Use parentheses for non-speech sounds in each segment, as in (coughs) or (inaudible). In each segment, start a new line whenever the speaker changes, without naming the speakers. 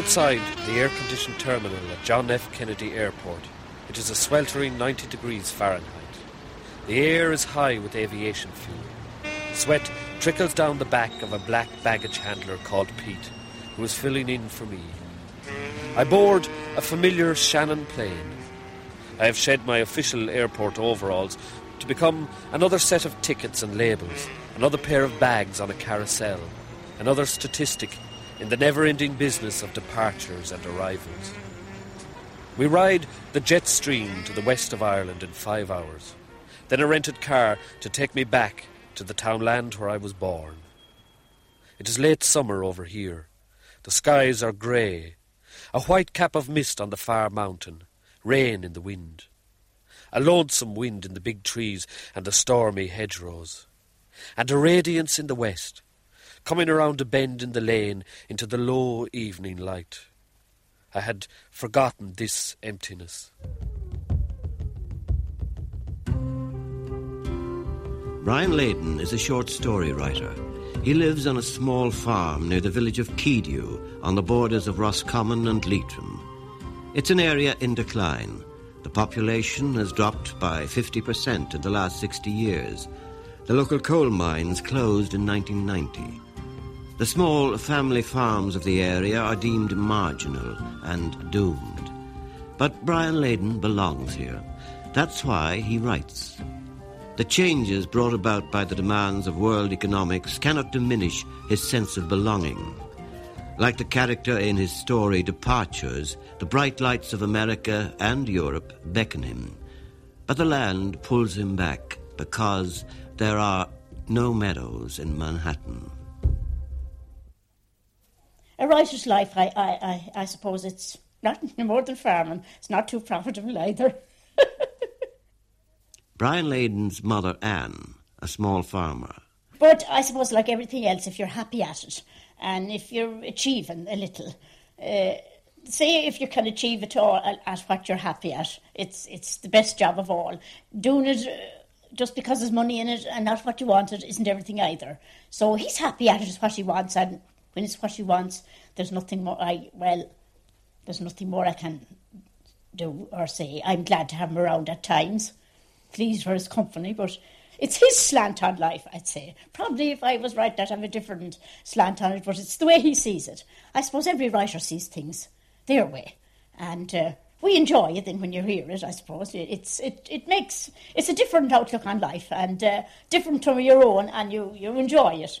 Outside the air conditioned terminal at John F. Kennedy Airport, it is a sweltering 90 degrees Fahrenheit. The air is high with aviation fuel. Sweat trickles down the back of a black baggage handler called Pete, who is filling in for me. I board a familiar Shannon plane. I have shed my official airport overalls to become another set of tickets and labels, another pair of bags on a carousel, another statistic in the never ending business of departures and arrivals. We ride the jet stream to the west of Ireland in five hours, then a rented car to take me back to the townland where I was born. It is late summer over here. The skies are grey, a white cap of mist on the far mountain, rain in the wind. A lonesome wind in the big trees and the stormy hedgerows, and a radiance in the west coming around a bend in the lane into the low evening light. I had forgotten this emptiness.
Brian Leyden is a short story writer. He lives on a small farm near the village of Keadue on the borders of Roscommon and Leitrim. It's an area in decline. The population has dropped by 50% in the last 60 years. The local coal mines closed in 1990. The small family farms of the area are deemed marginal and doomed. But Brian Leyden belongs here. That's why he writes. The changes brought about by the demands of world economics cannot diminish his sense of belonging. Like the character in his story Departures, the bright lights of America and Europe beckon him. But the land pulls him back because there are no meadows in Manhattan
a writer's life, I, I, I, I suppose it's not (laughs) more than farming. It's not too profitable either. (laughs)
Brian Leyden's mother, Anne, a small farmer.
But I suppose, like everything else, if you're happy at it and if you're achieving a little, uh, say if you can achieve it all at what you're happy at, it's it's the best job of all. Doing it uh, just because there's money in it and not what you wanted isn't everything either. So he's happy at it it, is what he wants, and when it's what she wants, there's nothing more. I well, there's nothing more I can do or say. I'm glad to have him around at times, pleased for his company, but it's his slant on life, I'd say. Probably if I was right, I'd have a different slant on it, but it's the way he sees it. I suppose every writer sees things their way, and uh, we enjoy it. Then when you hear it, I suppose it's it it makes it's a different outlook on life and uh, different from your own, and you you enjoy it.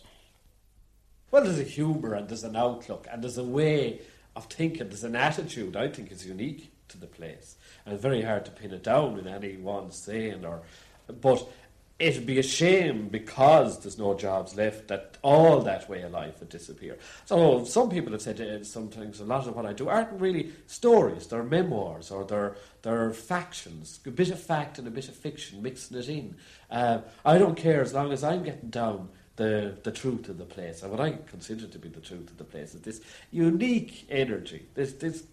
Well, there's a humour and there's an outlook and there's a way of thinking, there's an attitude I think is unique to the place. And it's very hard to pin it down in any one saying or but it'd be a shame because there's no jobs left that all that way of life would disappear. So some people have said uh, sometimes a lot of what I do aren't really stories, they're memoirs or they're, they're factions, a bit of fact and a bit of fiction, mixing it in. Uh, I don't care as long as I'm getting down the, the truth of the place. And what I consider to be the truth of the place is this unique energy, this this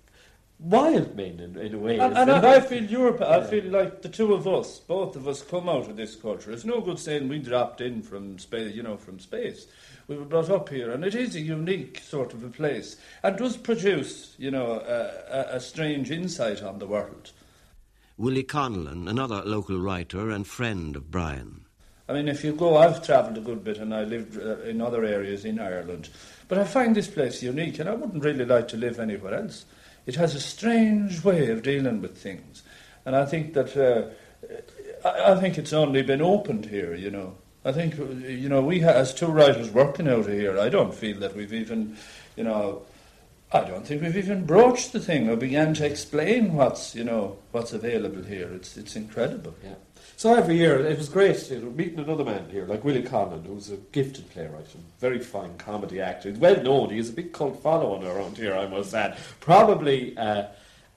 wild men in, in a way.
And, and I, I, feel Europe, I feel like the two of us, both of us, come out of this culture. It's no good saying we dropped in from space, you know, from space. We were brought up here, and it is a unique sort of a place, and does produce, you know, a, a, a strange insight on the world.
Willie Connellan, another local writer and friend of Brian.
I mean, if you go, I've travelled a good bit and I lived uh, in other areas in Ireland, but I find this place unique and I wouldn't really like to live anywhere else. It has a strange way of dealing with things, and I think that uh, I, I think it's only been opened here, you know. I think, you know, we as two writers working out of here, I don't feel that we've even, you know, I don't think we've even broached the thing or began to explain what's, you know, what's available here. It's, it's incredible.
Yeah. So every year, it was great you know, meeting another man here, like Willie Conlon, who's a gifted playwright and very fine comedy actor. He's well known. He has a big cult following around here, I must add. Probably, uh,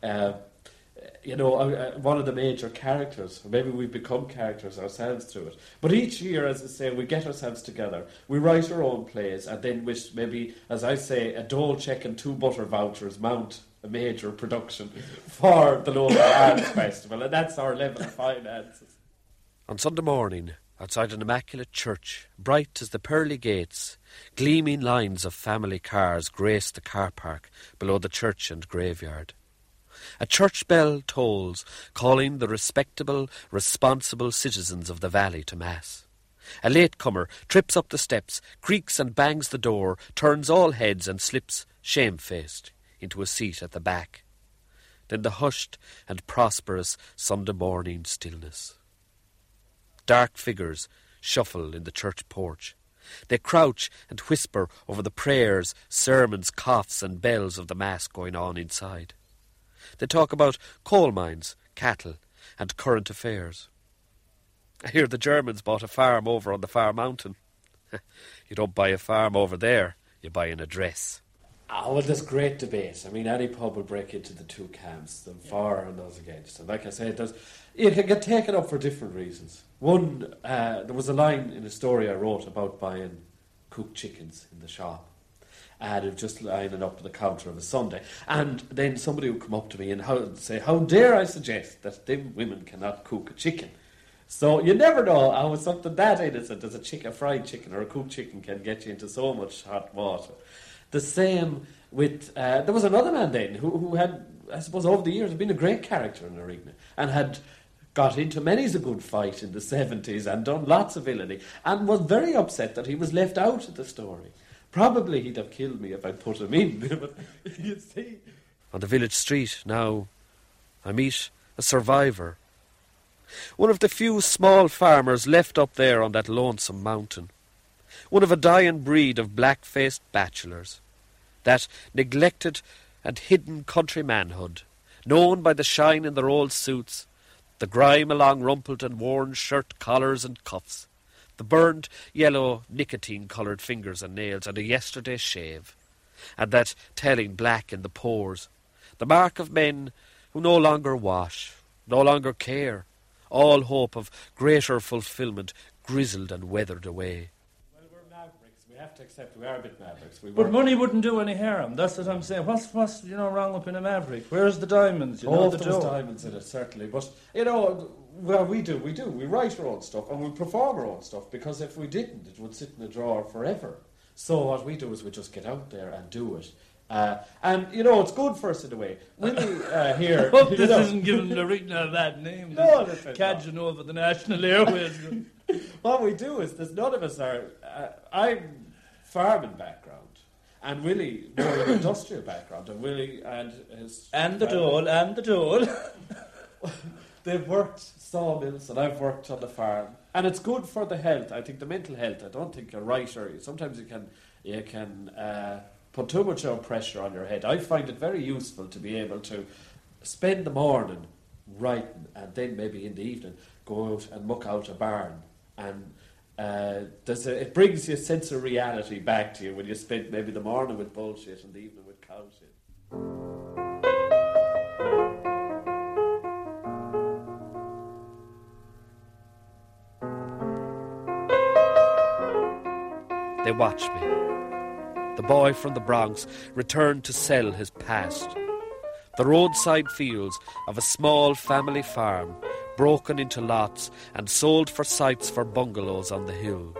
uh, you know, uh, one of the major characters. Maybe we've become characters ourselves through it. But each year, as I say, we get ourselves together. We write our own plays, and then with maybe, as I say, a dole check and two butter vouchers mount a major production (laughs) for the local arts (laughs) festival, and that's our level of finances.
On Sunday morning, outside an immaculate church, bright as the pearly gates, gleaming lines of family cars grace the car park below the church and graveyard. A church bell tolls, calling the respectable, responsible citizens of the valley to Mass. A latecomer trips up the steps, creaks and bangs the door, turns all heads and slips, shamefaced, into a seat at the back. Then the hushed and prosperous Sunday morning stillness. Dark figures shuffle in the church porch. They crouch and whisper over the prayers, sermons, coughs, and bells of the Mass going on inside. They talk about coal mines, cattle, and current affairs. I hear the Germans bought a farm over on the far mountain. (laughs) you don't buy a farm over there, you buy an address.
Oh, well, there's great debate. I mean, any pub will break into the two camps, the for and those against. And like I said, there's, it can get taken up for different reasons. One, uh, there was a line in a story I wrote about buying cooked chickens in the shop. And it was just lining up to the counter of a Sunday. And then somebody would come up to me and how, say, How dare I suggest that them women cannot cook a chicken? So you never know how something that innocent as a chicken, a fried chicken or a cooked chicken can get you into so much hot water. The same with uh, there was another man then who, who had, I suppose, over the years, been a great character in Arigna and had got into many's a good fight in the seventies and done lots of villainy, and was very upset that he was left out of the story. Probably he'd have killed me if I'd put him in. (laughs) you see,
On the village street now, I meet a survivor. One of the few small farmers left up there on that lonesome mountain. One of a dying breed of black faced bachelors. That neglected and hidden country manhood, known by the shine in their old suits, the grime along rumpled and worn shirt collars and cuffs, the burned yellow nicotine coloured fingers and nails, and a yesterday shave, and that telling black in the pores, the mark of men who no longer wash, no longer care, all hope of greater fulfilment grizzled and weathered away.
well, we're mavericks. We have to accept we are a bit mavericks. We
But money wouldn't do any harm. That's what I'm saying. What's what's you know wrong up in a Maverick? Where's the diamonds? You know
Oh,
the
there's diamonds in it, certainly. But, you know, well, we do, we do. We write our own stuff and we perform our own stuff because if we didn't, it would sit in a drawer forever. So what we do is we just get out there and do it. Uh, and, you know, it's good for us in a way. Willie uh, (laughs) here...
I hope this
know-
isn't giving the Arigna a bad name.
No, is
over the national airways. (laughs)
what we do is there's none of us are. Uh, I'm farming background, and Willie more of an industrial background, and Willie and his
and the dole, and the dole. (laughs)
They've worked sawmills, and I've worked on the farm, and it's good for the health. I think the mental health. I don't think a writer. Sometimes you can you can uh, put too much of pressure on your head. I find it very useful to be able to spend the morning writing, and then maybe in the evening go out and muck out a barn and. Uh, it brings you a sense of reality back to you when you spend maybe the morning with bullshit and the evening with cow shit.
They watch me. The boy from the Bronx returned to sell his past. The roadside fields of a small family farm, broken into lots and sold for sites for bungalows on the hill.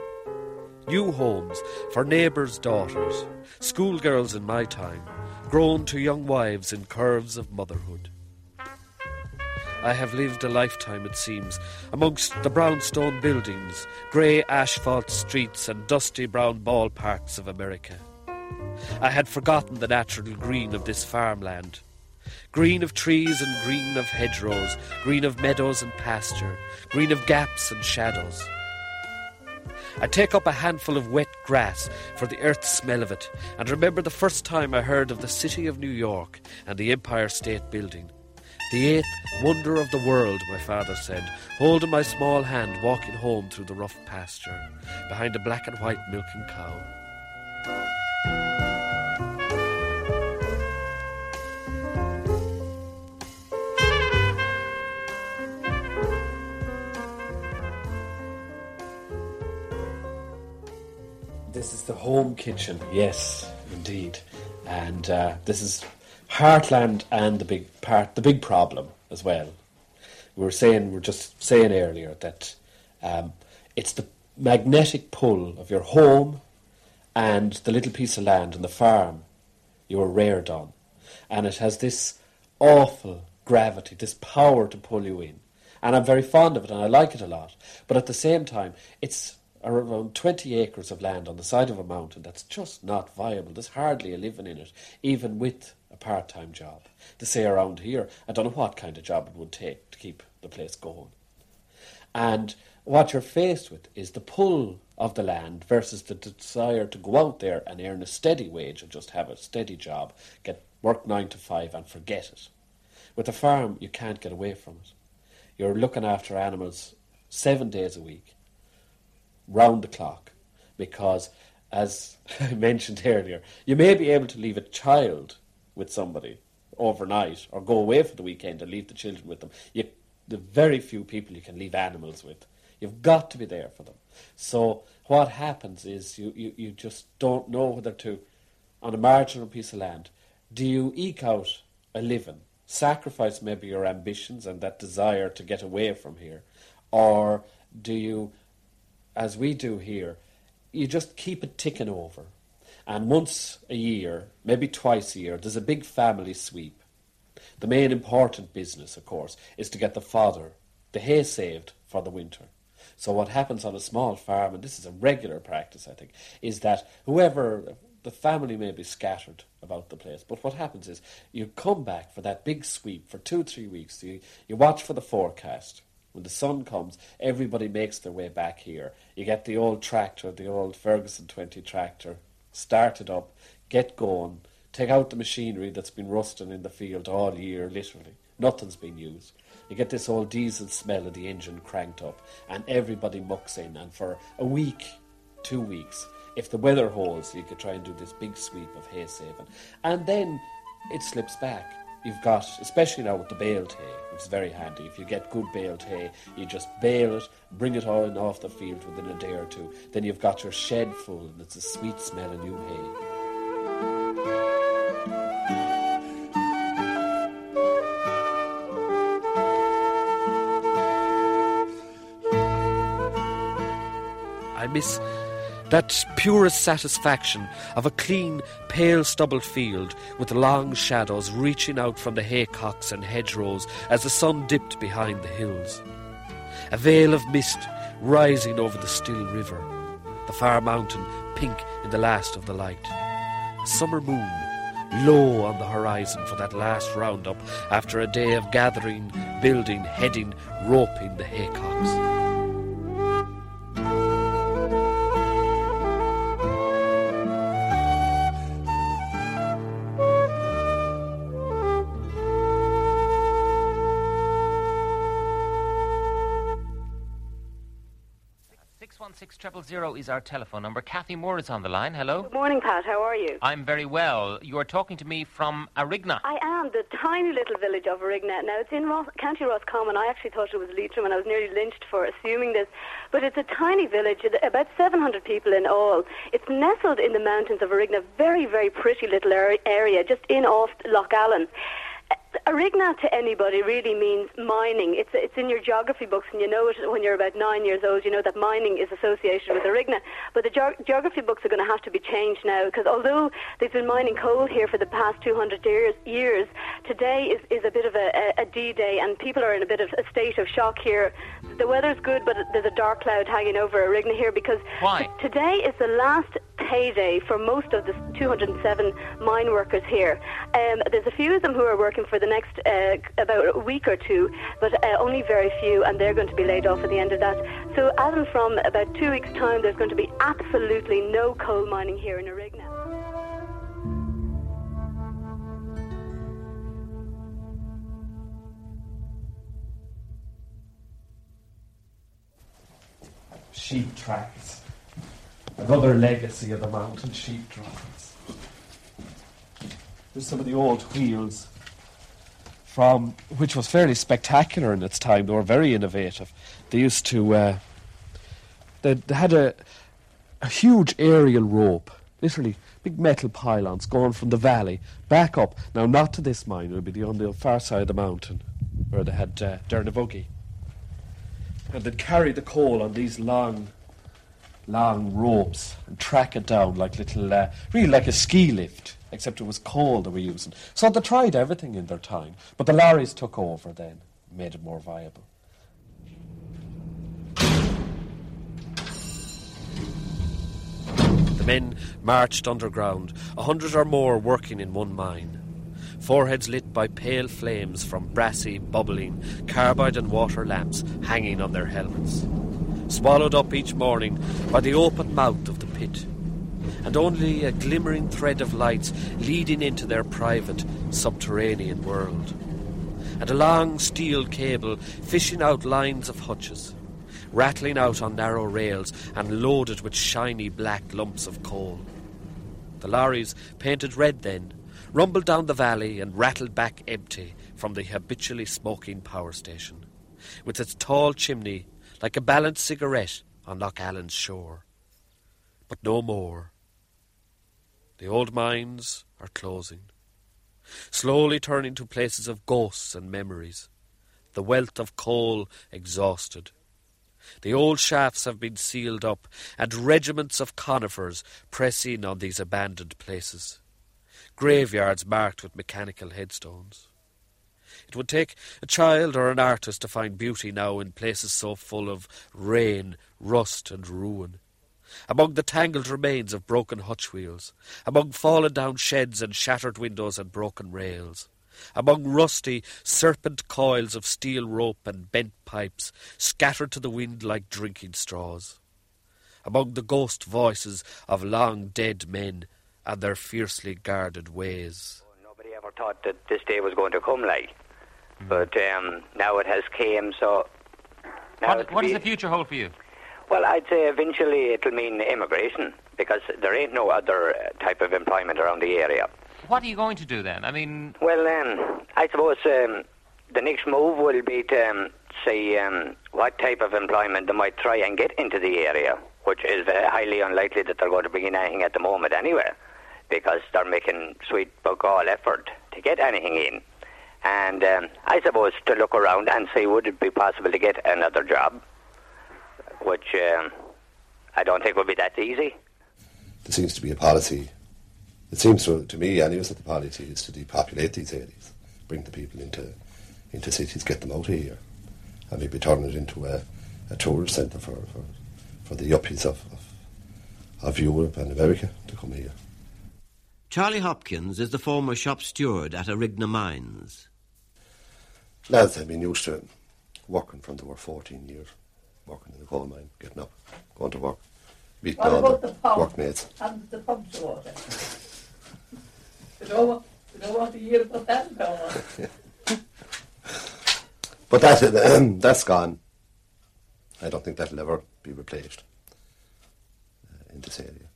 New homes for neighbours' daughters, schoolgirls in my time, grown to young wives in curves of motherhood.
I have lived a lifetime, it seems, amongst the brownstone buildings, grey asphalt streets, and dusty brown ballparks of America. I had forgotten the natural green of this farmland. Green of trees and green of hedgerows, green of meadows and pasture, green of gaps and shadows. I take up a handful of wet grass for the earth smell of it, and remember the first time I heard of the City of New York and the Empire State Building. The eighth wonder of the world, my father said, holding my small hand walking home through the rough pasture, behind a black and white milking cow.
This is the home kitchen, yes, indeed, and uh, this is heartland and the big part, the big problem as well. We were saying, we were just saying earlier that um, it's the magnetic pull of your home and the little piece of land and the farm you were reared on, and it has this awful gravity, this power to pull you in. And I'm very fond of it, and I like it a lot. But at the same time, it's around 20 acres of land on the side of a mountain that's just not viable. There's hardly a living in it, even with a part time job. To say around here, I don't know what kind of job it would take to keep the place going. And what you're faced with is the pull of the land versus the desire to go out there and earn a steady wage and just have a steady job, get work nine to five and forget it. With a farm, you can't get away from it. You're looking after animals seven days a week round the clock because, as (laughs) I mentioned earlier, you may be able to leave a child with somebody overnight or go away for the weekend and leave the children with them. You, the very few people you can leave animals with. You've got to be there for them. So what happens is you, you, you just don't know whether to, on a marginal piece of land, do you eke out a living, sacrifice maybe your ambitions and that desire to get away from here, or do you as we do here, you just keep it ticking over. And once a year, maybe twice a year, there's a big family sweep. The main important business, of course, is to get the fodder, the hay saved for the winter. So what happens on a small farm, and this is a regular practice, I think, is that whoever the family may be scattered about the place, but what happens is you come back for that big sweep for two, three weeks. You, you watch for the forecast. When the sun comes, everybody makes their way back here. You get the old tractor, the old Ferguson 20 tractor, start it up, get going, take out the machinery that's been rusting in the field all year, literally. Nothing's been used. You get this old diesel smell of the engine cranked up, and everybody mucks in. And for a week, two weeks, if the weather holds, you could try and do this big sweep of hay saving. And then it slips back you've got, especially now with the baled hay, it's very handy. If you get good baled hay, you just bale it, bring it on off the field within a day or two. Then you've got your shed full, and it's a sweet smell of new hay.
I miss that purest satisfaction of a clean, pale stubble field with long shadows reaching out from the haycocks and hedgerows as the sun dipped behind the hills. A veil of mist rising over the still river, the far mountain pink in the last of the light. A summer moon low on the horizon for that last roundup after a day of gathering, building, heading, roping the haycocks.
Is our telephone number. Kathy Moore is on the line. Hello.
Good morning, Pat. How are you?
I'm very well. You are talking to me from Arigna.
I am the tiny little village of Arigna. Now it's in Ross, County Roscommon. I actually thought it was Leitrim, and I was nearly lynched for assuming this. But it's a tiny village, about 700 people in all. It's nestled in the mountains of Arigna. Very, very pretty little area, just in off Lough Allen Arigna to anybody really means mining. It's it's in your geography books, and you know it when you're about nine years old. You know that mining is associated with Arigna. But the ge- geography books are going to have to be changed now because although they've been mining coal here for the past 200 years, years today is, is a bit of a, a, a D-day, and people are in a bit of a state of shock here. The weather's good, but there's a dark cloud hanging over Arigna here because
Why?
today is the last payday for most of the 207 mine workers here. Um, there's a few of them who are working for the next uh, about a week or two, but uh, only very few, and they're going to be laid off at the end of that. So, as in from about two weeks' time, there's going to be absolutely no coal mining here in Arigna.
sheep tracks. Another legacy of the mountain sheep tracks. There's some of the old wheels from which was fairly spectacular in its time. They were very innovative. They used to uh, they, they had a a huge aerial rope, literally big metal pylons going from the valley back up. Now, not to this mine; it would be on the far side of the mountain where they had uh, Dernavuggy and they'd carry the coal on these long, long ropes and track it down like little, uh, really like a ski lift, except it was coal they were using. So they tried everything in their time, but the lorries took over then, made it more viable.
The men marched underground, a hundred or more working in one mine. Foreheads lit by pale flames from brassy, bubbling, carbide and water lamps hanging on their helmets. Swallowed up each morning by the open mouth of the pit, and only a glimmering thread of lights leading into their private, subterranean world. And a long steel cable fishing out lines of hutches, rattling out on narrow rails and loaded with shiny black lumps of coal. The lorries, painted red then, rumbled down the valley and rattled back empty from the habitually smoking power station, with its tall chimney like a balanced cigarette on Lough Allen's shore. But no more. The old mines are closing, slowly turning to places of ghosts and memories, the wealth of coal exhausted. The old shafts have been sealed up, and regiments of conifers press in on these abandoned places graveyards marked with mechanical headstones. It would take a child or an artist to find beauty now in places so full of rain, rust, and ruin. Among the tangled remains of broken hutch wheels, among fallen down sheds and shattered windows and broken rails, among rusty, serpent coils of steel rope and bent pipes scattered to the wind like drinking straws, among the ghost voices of long dead men and their fiercely guarded ways.
Oh, nobody ever thought that this day was going to come, like. But um, now it has came, so. Now
What,
it'll
does the future hold for you?
Well, I'd say eventually it'll mean immigration because there ain't no other uh, type of employment around the area.
What are you going to do then? I mean,
Well, um, I suppose um, the next move will be to um, see um, what type of employment they might try and get into the area, which is uh, highly unlikely that they're going to bring in anything at the moment anyway, because they're making sweet bug all effort to get anything in. And um, I suppose to look around and see would it be possible to get another job, which um, I don't think would be that easy.
there seems to be a policy. It seems to, to me, anyways, that the policy is to depopulate these areas, bring the people into into cities, get them out of here, and maybe turn it into a, a tourist centre for, for, for the yuppies of, of, of Europe and America to come here.
Charlie Hopkins is the former shop steward at Arigna Mines.
Lads have been used to working from they were 14 years, working in the coal mine, getting up, going to work, meeting
What
all
about
their
the
workmates.
And the pumps order. you know? You know what the year about that going? (laughs)
But that, (clears throat) that's gone. I don't think that'll ever be replaced uh, in this area.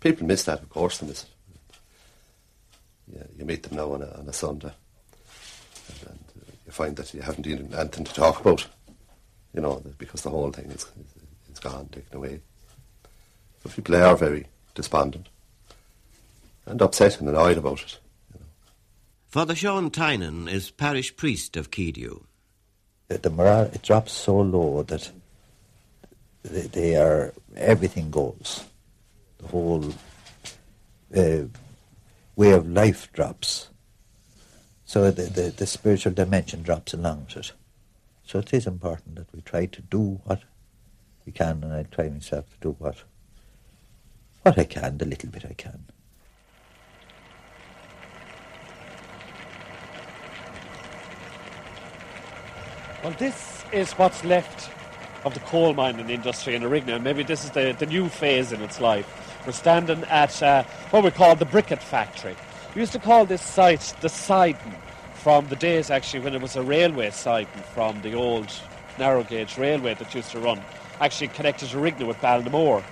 People miss that, of course, they miss it. Yeah, you meet them now on a, on a Sunday, you find that you haven't even anything to talk about, you know, because the whole thing is, is gone, taken away. So people are very despondent and upset and annoyed about it. You know.
Father Sean Tynan is parish priest of Keadue.
The, the morale it drops so low that they, they are everything goes. The whole uh, way of life drops. So the, the, the spiritual dimension drops along with it. So it is important that we try to do what we can, and I try myself to do what what I can, the little bit I can.
Well, this is what's left of the coal mining industry in Arigna, maybe this is the, the new phase in its life. We're standing at uh, what we call the briquette factory. We used to call this site the Sidon from the days actually when it was a railway siding from the old narrow gauge railway that used to run, actually connected Arigna with Ballinamore.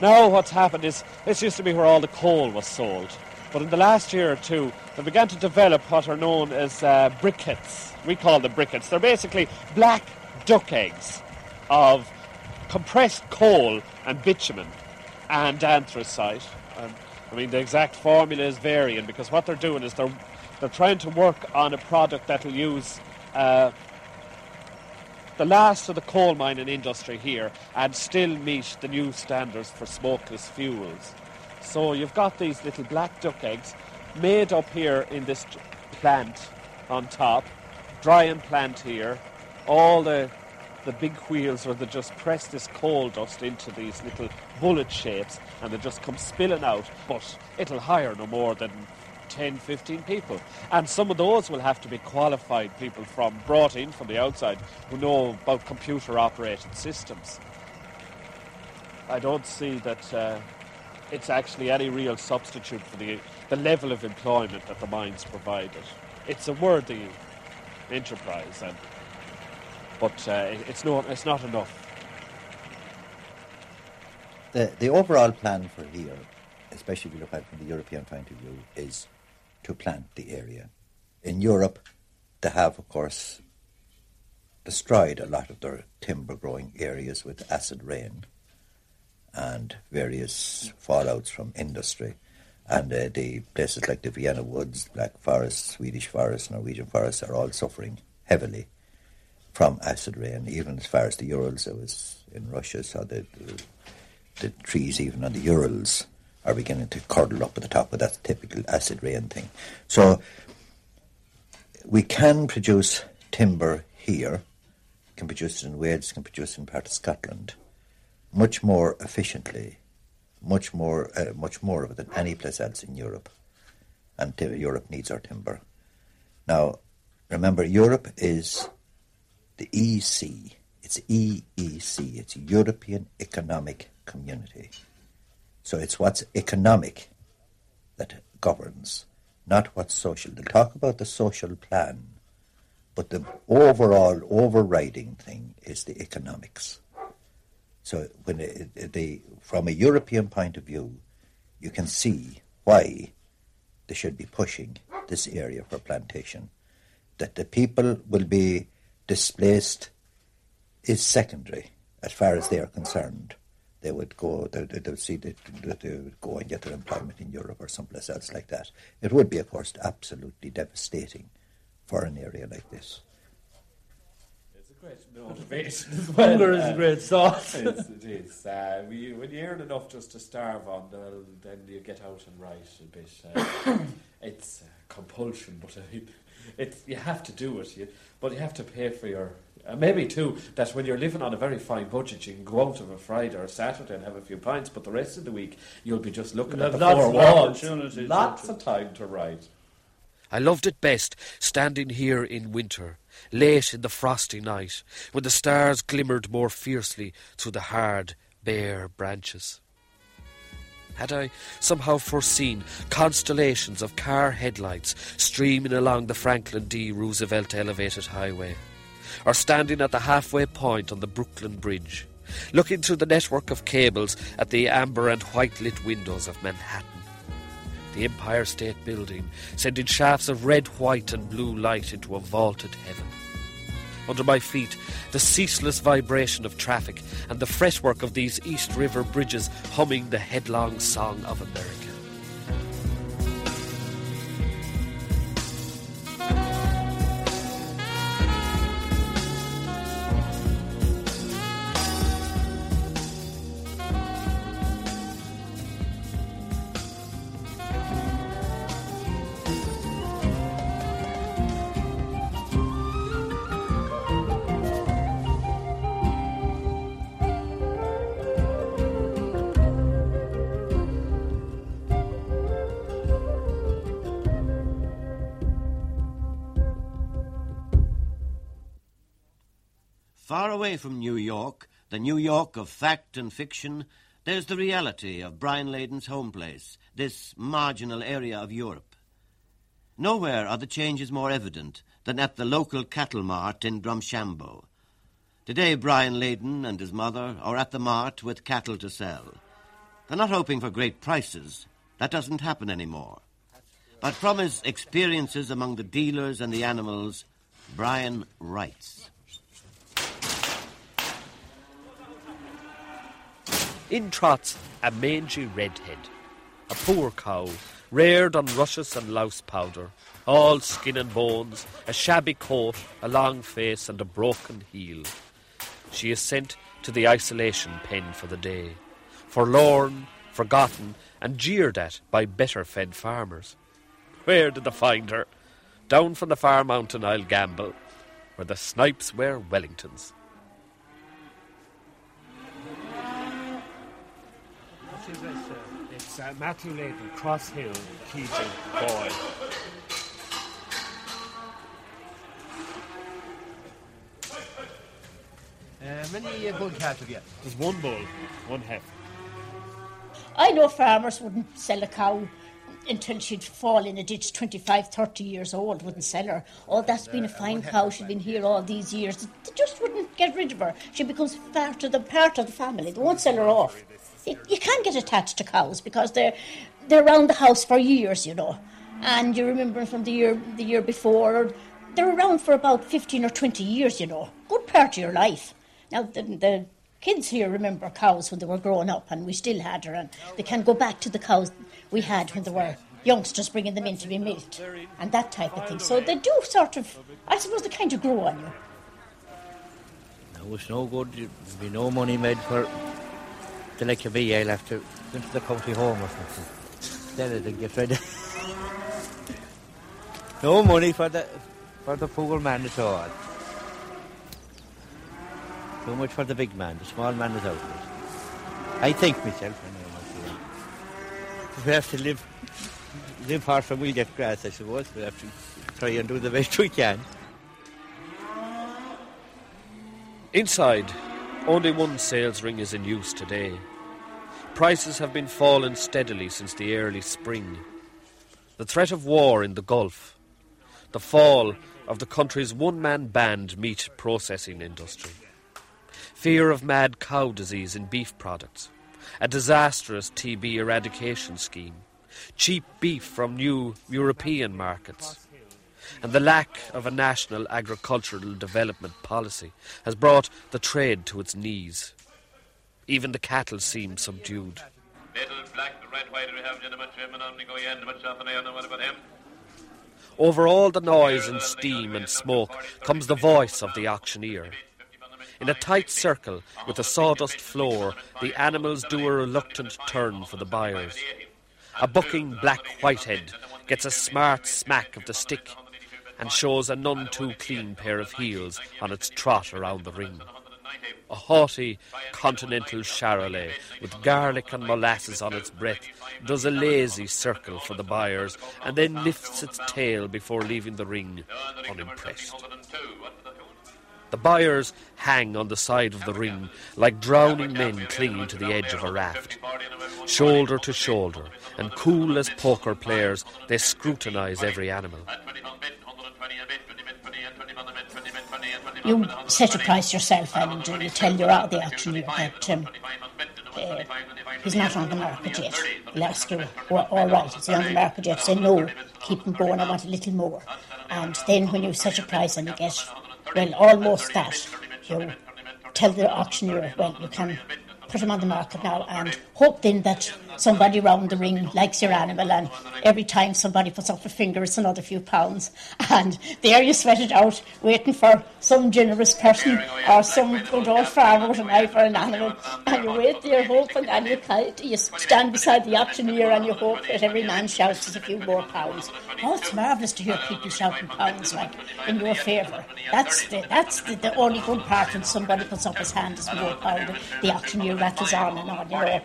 Now what's happened is this used to be where all the coal was sold. But in the last year or two, they began to develop what are known as uh, briquettes. We call them briquettes. They're basically black duck eggs of compressed coal and bitumen and anthracite. I mean, the exact formula is varying because what they're doing is they're, they're trying to work on a product that will use uh, the last of the coal mining industry here and still meet the new standards for smokeless fuels. So you've got these little black duck eggs made up here in this plant on top, drying plant here. All the the big wheels where they just press this coal dust into these little bullet shapes and they just come spilling out, but it'll hire no more than 10, 15 people. And some of those will have to be qualified people from brought in from the outside who know about computer operated systems. I don't see that uh, it's actually any real substitute for the, the level of employment that the mines provided. It's a worthy enterprise, and, but uh, it's, not, it's not enough.
The, the overall plan for here, especially if you look at it from the European point of view, is to plant the area. In Europe, they have, of course, destroyed a lot of their timber growing areas with acid rain and various fallouts from industry. And uh, the places like the Vienna Woods, Black Forest, Swedish Forest, Norwegian Forest are all suffering heavily from acid rain, even as far as the Urals. I was in Russia, saw the, the, the trees even on the Urals are beginning to curdle up at the top of that typical acid rain thing. So we can produce timber here, can produce it in Wales, can produce it in part of Scotland, much more efficiently, much more, uh, much more of it than any place else in Europe. And Europe needs our timber. Now, remember, Europe is the EC. It's EEC. It's European Economic Community. So it's what's economic that governs, not what's social. They'll talk about the social plan, but the overall overriding thing is the economics. So when they, from a European point of view, you can see why they should be pushing this area for plantation. That the people will be displaced is secondary as far as they are concerned they would go, they, they would see that, that they would go and get their employment in Europe or someplace else like that. It would be, of course, absolutely devastating for an area like this.
It's a great motivation as well.
Hunger is a great sauce. (laughs)
it is. It is. Uh, when, you, when you earn enough just to starve on, then you get out and write a bit. Uh, (coughs) it's uh, compulsion, but uh, it's, you have to do it. You, but you have to pay for your. Uh, maybe too that when you're living on a very fine budget, you can go out of a Friday or a Saturday and have a few pints, but the rest of the week you'll be just looking
You'll
at the
have
four
lots of
walls.
opportunities,
Lots of time to write.
I loved it best standing here in winter, late in the frosty night, when the stars glimmered more fiercely through the hard, bare branches. Had I somehow foreseen constellations of car headlights streaming along the Franklin D. Roosevelt elevated highway, or standing at the halfway point on the Brooklyn Bridge, looking through the network of cables at the amber and white lit windows of Manhattan? the Empire State Building, sending shafts of red, white, and blue light into a vaulted heaven. Under my feet, the ceaseless vibration of traffic and the fretwork of these East River bridges humming the headlong song of America.
Away from New York, the New York of fact and fiction, there's the reality of Brian Leyden's home place, this marginal area of Europe. Nowhere are the changes more evident than at the local cattle mart in Drumshanbo. Today, Brian Leyden and his mother are at the mart with cattle to sell. They're not hoping for great prices. That doesn't happen anymore. But from his experiences among the dealers and the animals, Brian writes.
In trots a mangy redhead, a poor cow, reared on rushes and louse powder, all skin and bones, a shabby coat, a long face, and a broken heel. She is sent to the isolation pen for the day, forlorn, forgotten, and jeered at by better fed farmers. Where did they find her? Down from the far mountain I'll gamble, where the snipes wear Wellingtons.
It's uh, Matthew Leyden, Cross Hill, Keegan, boy.
Uh, many uh, good cattle get?
There's one bull, one heifer.
I know farmers wouldn't sell a cow until she'd fall in a ditch 25, 30 years old, wouldn't sell her. Oh, that's been a fine cow, she's been here all these years. They just wouldn't get rid of her. She becomes part of the, part of the family. They won't sell her off. You, you can get attached to cows because they're, they're around the house for years, you know. And you remember from the year, the year before, they're around for about 15 or 20 years, you know. Good part of your life. Now, the, the kids here remember cows when they were growing up, and we still had her, and they can go back to the cows we had when they were youngsters bringing them in to be milked, and that type of thing. So they do sort of, I suppose, they kind of grow on you.
No, was no good. There'll be no money made for the like of me. I'll have to go to the county home or something. Then it'll get ready. (laughs) no money for the for the poor man at all. Too much for the big man. The small man is out of it. I think myself we have to live live far from we get grass, I suppose. We have to try and do the best we can.
Inside, only one sales ring is in use today. Prices have been falling steadily since the early spring. The threat of war in the Gulf, the fall of the country's one man band meat processing industry, fear of mad cow disease in beef products, a disastrous TB eradication scheme, cheap beef from new European markets, and the lack of a national agricultural development policy has brought the trade to its knees. Even the cattle seem subdued.
Little black, red, white, we have gentlemen, trim, and only go in, much often I don't know what about him.
Over all the noise and steam and smoke comes the voice of the auctioneer. In a tight circle with a sawdust floor, the animals do a reluctant turn for the buyers. A bucking black whitehead gets a smart smack of the stick and shows a none too clean pair of heels on its trot around the ring. A haughty continental Charolais with garlic and molasses on its breath does a lazy circle for the buyers and then lifts its tail before leaving the ring unimpressed. The buyers hang on the side of the ring like drowning men clinging to the edge of a raft. Shoulder to shoulder, and cool as poker players, they scrutinise every animal.
You set a price yourself and uh, you tell your the auctioneer that um, uh, he's not on the market yet. He'll ask you, well, all right, is he on the market yet? Say no, keep him going, I want a little more. And then when you set a price and you get, well, almost that, you tell the auctioneer, well, you can put him on the market now and hope then that somebody round the ring likes your animal and every time somebody puts up a finger it's another few pounds (laughs) and there you sweat it out waiting for some generous person or some good old farmer with for an animal and you wait there hoping and you, you stand beside the auctioneer and you hope that every man shouts us a few more pounds. Oh, it's marvellous to hear people shouting pounds like in your favour. That's the, that's the, the only good part when somebody puts up his hand as more pound. The auctioneer rattles on and on, you know.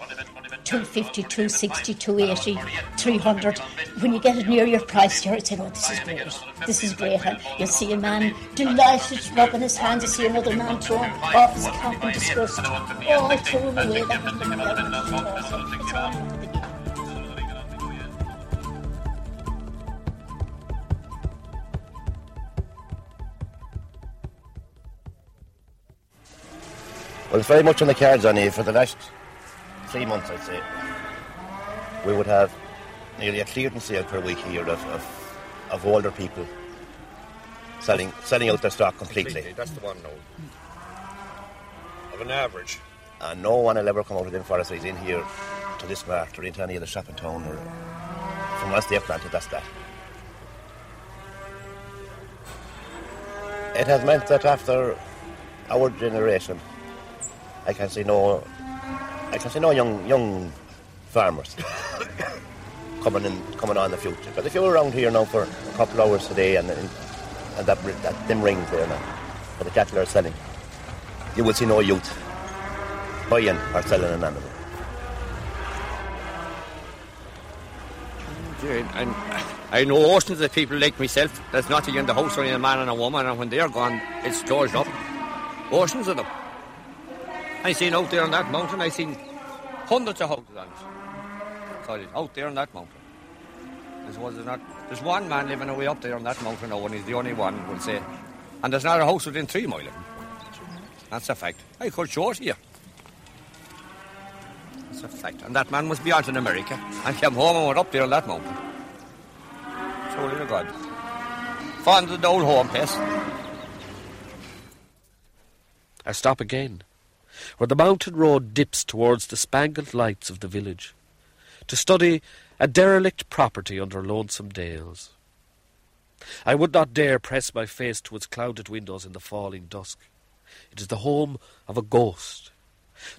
250, 260, 280, 300. When you get it near your price, you're saying, oh, this is great. This is great. And you'll see a man delighted, rubbing his hands. You see another man throwing off his cap in disgust. Oh, I threw him away. That
Well, it's very much on the cards, Annie. For the last three months, I'd say, we would have nearly a clearance sale per week here of, of, of older people selling selling out their stock completely.
Completely, That's the one, no. Of an average.
And no one will ever come out of the forest in here to this market or into any other shop in town or from once they've planted, that's that. It has meant that after our generation, I can see no, I can see no young young farmers (coughs) coming in, coming on in the future. Because if you're around here now for a couple of hours a day and and, that, that them rings there now, where the cattle are selling, you will see no youth buying or selling an animal.
And I know oceans of people like myself. There's nothing in the house, only a man and a woman, and when they're gone, it's closed up. Oceans of them. I seen out there on that mountain, I seen hundreds of houses on it. Solid, out there on that mountain. There's, was not, there's one man living away up there on that mountain now, and he's the only one, we'll say. And there's not a house within three miles of him. That's a fact. I could show it here. That's a fact. And that man must be out in America and came home and went up there on that mountain. Surely to God. Fond of the old home place.
I stop again, where the mountain road dips towards the spangled lights of the village, to study a derelict property under lonesome dales. I would not dare press my face to its clouded windows in the falling dusk. It is the home of a ghost.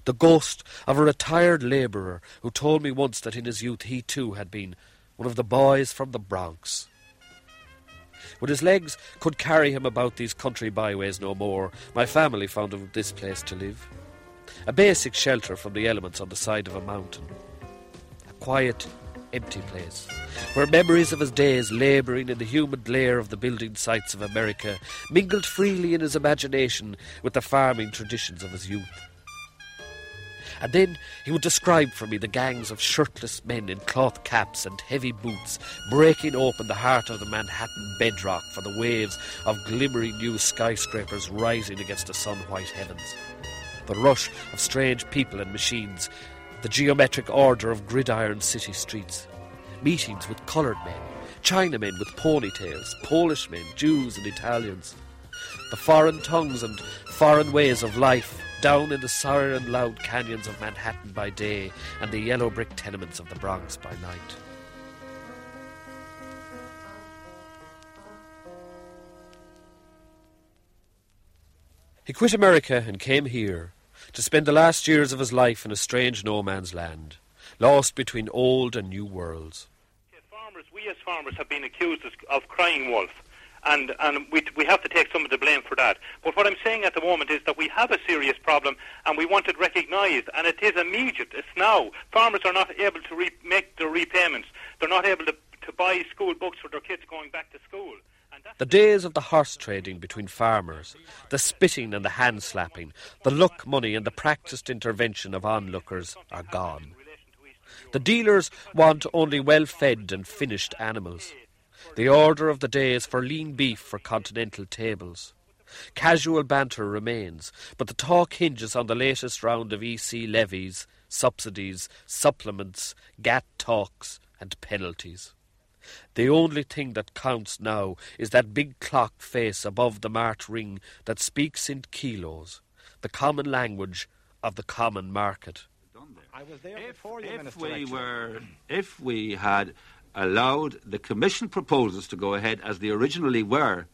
The ghost of a retired labourer who told me once that in his youth he too had been one of the boys from the Bronx. When his legs could carry him about these country byways no more, my family found him this place to live. A basic shelter from the elements on the side of a mountain. A quiet, empty place, where memories of his days labouring in the humid glare of the building sites of America mingled freely in his imagination with the farming traditions of his youth. And then he would describe for me the gangs of shirtless men in cloth caps and heavy boots breaking open the heart of the Manhattan bedrock for the waves of glimmering new skyscrapers rising against the sun white heavens. The rush of strange people and machines, the geometric order of gridiron city streets, meetings with coloured men, Chinamen with ponytails, Polish men, Jews and Italians, the foreign tongues and foreign ways of life down in the and loud canyons of Manhattan by day and the yellow brick tenements of the Bronx by night. He quit America and came here to spend the last years of his life in a strange no man's land, lost between old and new worlds.
farmers, we as farmers have been accused of- crying wolf. And, and we, we have to take some of the blame for that. But what I'm saying at the moment is that we have a serious problem and we want it recognised. And it is immediate. It's now. Farmers are not able to re- make their repayments. They're not able to, to buy school books for their kids going back to school.
The days of the horse trading between farmers, the spitting and the hand slapping, the luck money and the practised intervention of onlookers are gone. The dealers want only well fed and finished animals. The order of the day is for lean beef for continental tables. Casual banter remains, but the talk hinges on the latest round of EC levies, subsidies, supplements, GATT talks, and penalties. The only thing that counts now is that big clock face above the mart ring that speaks in kilos, the common language of the common market.
I was there
If,
before you,
if we
actually.
were, if we had allowed the Commission proposals to go ahead as they originally were,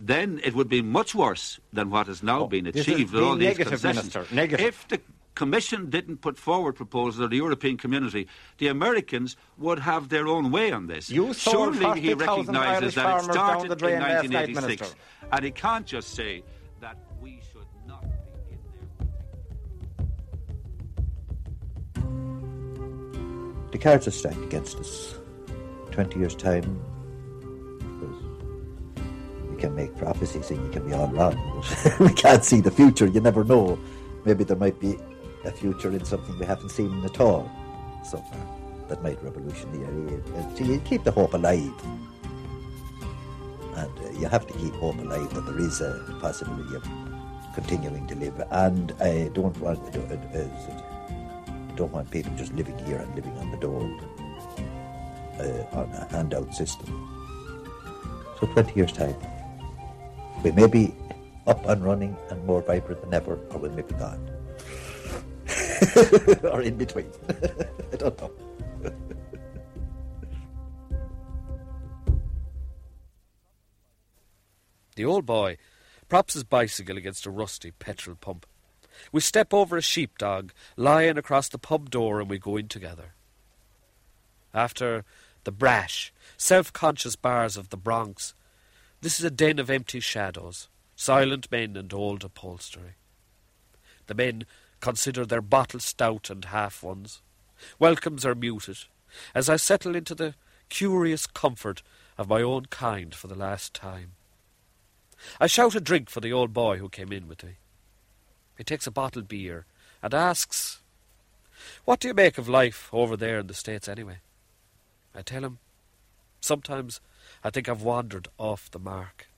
then it would be much worse than what has now oh, been
Oh, this is
achieved with all
being
these
negative,
concessions.
Minister, negative.
If the Commission didn't put forward proposals or the European community, the Americans would have their own way on this.
You
Surely he recognises
Irish
that it started in
last night,
1986, and he can't just say that we should not. Be in there.
The cards are stacked against us. 20 years' time, we can make prophecies and you can be all wrong. (laughs) we can't see the future, you never know. Maybe there might be a future in something we haven't seen at all so far that might revolution the area. Uh, So you keep the hope alive. And uh, you have to keep hope alive that there is a possibility of continuing to live. And I don't want uh, uh, don't want people just living here and living on the dole uh, on a handout system. So 20 years' time, we may be up and running and more vibrant than ever, or we may be gone. (laughs) or in between. (laughs) I don't know. (laughs)
The old boy props his bicycle against a rusty petrol pump. We step over a sheepdog lying across the pub door and we go in together. After the brash, self conscious bars of the Bronx, this is a den of empty shadows, silent men and old upholstery. The men consider their bottle stout and half ones. Welcomes are muted as I settle into the curious comfort of my own kind for the last time. I shout a drink for the old boy who came in with me. He takes a bottled beer and asks, What do you make of life over there in the States anyway? I tell him, Sometimes I think I've wandered off the mark.